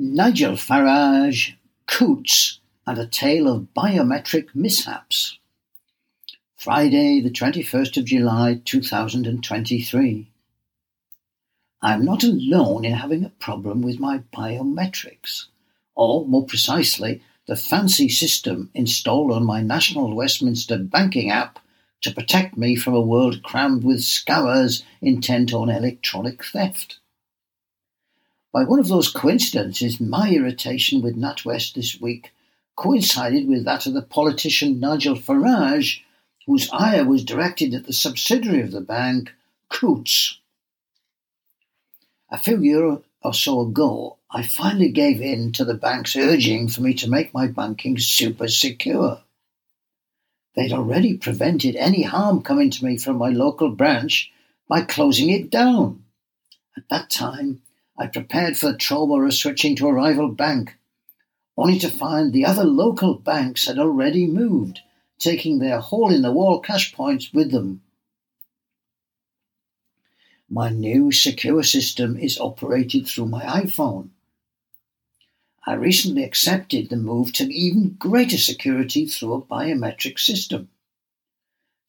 Nigel Farage, Coutts and a tale of biometric mishaps. Friday, the 21st of July 2023. I am not alone in having a problem with my biometrics, or more precisely, the fancy system installed on my National Westminster banking app to protect me from a world crammed with scammers intent on electronic theft. By one of those coincidences, my irritation with NatWest this week coincided with that of the politician Nigel Farage, whose ire was directed at the subsidiary of the bank, Coutts. A few years or so ago, I finally gave in to the bank's urging for me to make my banking super secure. They'd already prevented any harm coming to me from my local branch by closing it down. At that time, I prepared for the of switching to a rival bank, only to find the other local banks had already moved, taking their hole in the wall cash points with them. My new secure system is operated through my iPhone. I recently accepted the move to even greater security through a biometric system.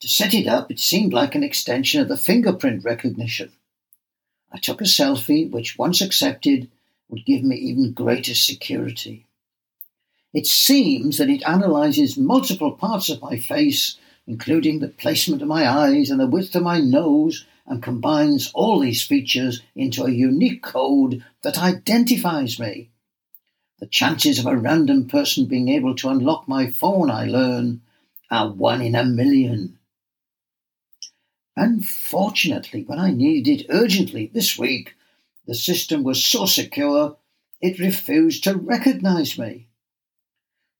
To set it up, it seemed like an extension of the fingerprint recognition. I took a selfie, which once accepted would give me even greater security. It seems that it analyzes multiple parts of my face, including the placement of my eyes and the width of my nose, and combines all these features into a unique code that identifies me. The chances of a random person being able to unlock my phone, I learn, are one in a million. Unfortunately, when I needed it urgently this week, the system was so secure it refused to recognize me.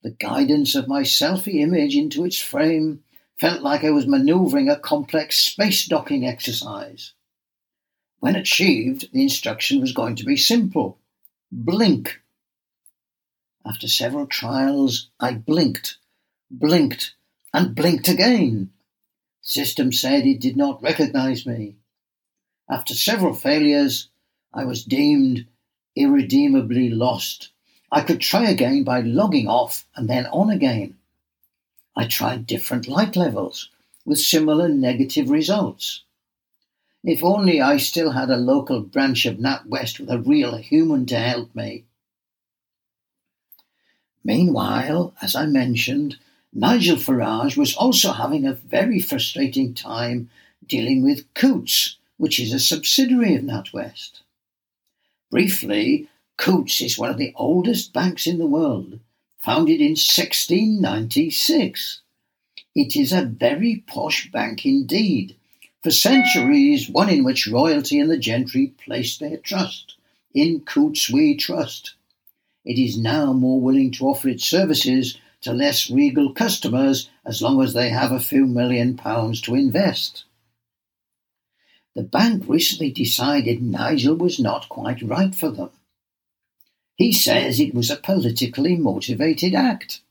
The guidance of my selfie image into its frame felt like I was maneuvering a complex space docking exercise. When achieved, the instruction was going to be simple blink. After several trials, I blinked, blinked, and blinked again. System said it did not recognize me. After several failures, I was deemed irredeemably lost. I could try again by logging off and then on again. I tried different light levels with similar negative results. If only I still had a local branch of NatWest with a real human to help me. Meanwhile, as I mentioned, Nigel Farage was also having a very frustrating time dealing with Coutts, which is a subsidiary of NatWest. Briefly, Coutts is one of the oldest banks in the world, founded in 1696. It is a very posh bank indeed. For centuries, one in which royalty and the gentry placed their trust. In Coutts we trust. It is now more willing to offer its services to less regal customers as long as they have a few million pounds to invest. The bank recently decided Nigel was not quite right for them. He says it was a politically motivated act.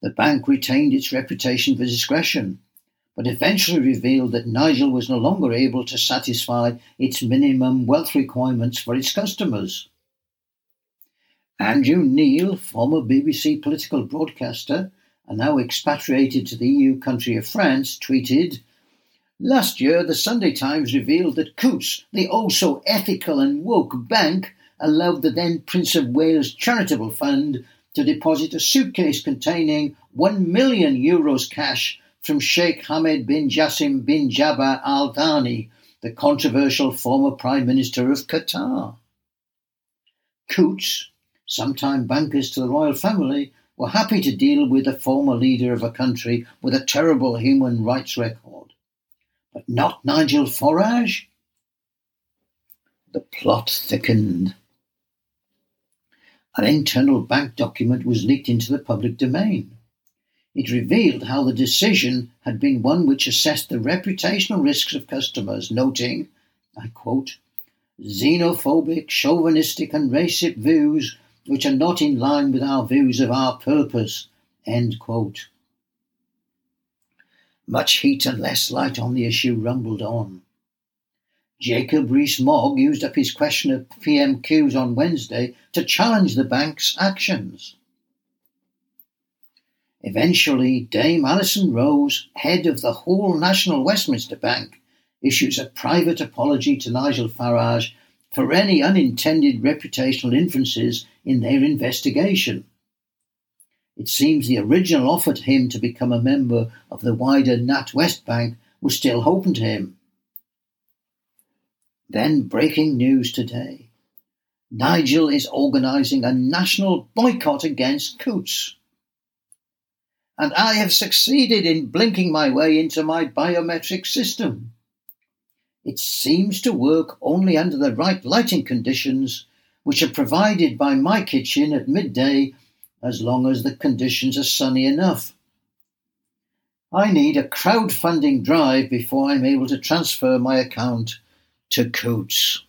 The bank retained its reputation for discretion, but eventually revealed that Nigel was no longer able to satisfy its minimum wealth requirements for its customers. Andrew Neil, former BBC political broadcaster and now expatriated to the EU country of France, tweeted Last year, the Sunday Times revealed that Coutts, the oh so ethical and woke bank, allowed the then Prince of Wales Charitable Fund to deposit a suitcase containing 1 million euros cash from Sheikh Hamad bin Jassim bin Jaber Al Thani, the controversial former Prime Minister of Qatar. Coutts, sometime bankers to the royal family, were happy to deal with a former leader of a country with a terrible human rights record. But not Nigel Farage. The plot thickened. An internal bank document was leaked into the public domain. It revealed how the decision had been one which assessed the reputational risks of customers, noting, I quote, xenophobic, chauvinistic, and racist views which are not in line with our views of our purpose. Much heat and less light on the issue rumbled on. Jacob Rees-Mogg used up his question of PMQs on Wednesday to challenge the bank's actions. Eventually, Dame Alison Rose, head of the whole National Westminster Bank, issues a private apology to Nigel Farage for any unintended reputational inferences in their investigation. It seems the original offer to him to become a member of the wider NatWest Bank was still open to him. Then breaking news today. Nigel is organising a national boycott against Coutts and I have succeeded in blinking my way into my biometric system. It seems to work only under the right lighting conditions, which are provided by my kitchen at midday, as long as the conditions are sunny enough. I need a crowdfunding drive before I'm able to transfer my account to Coutts.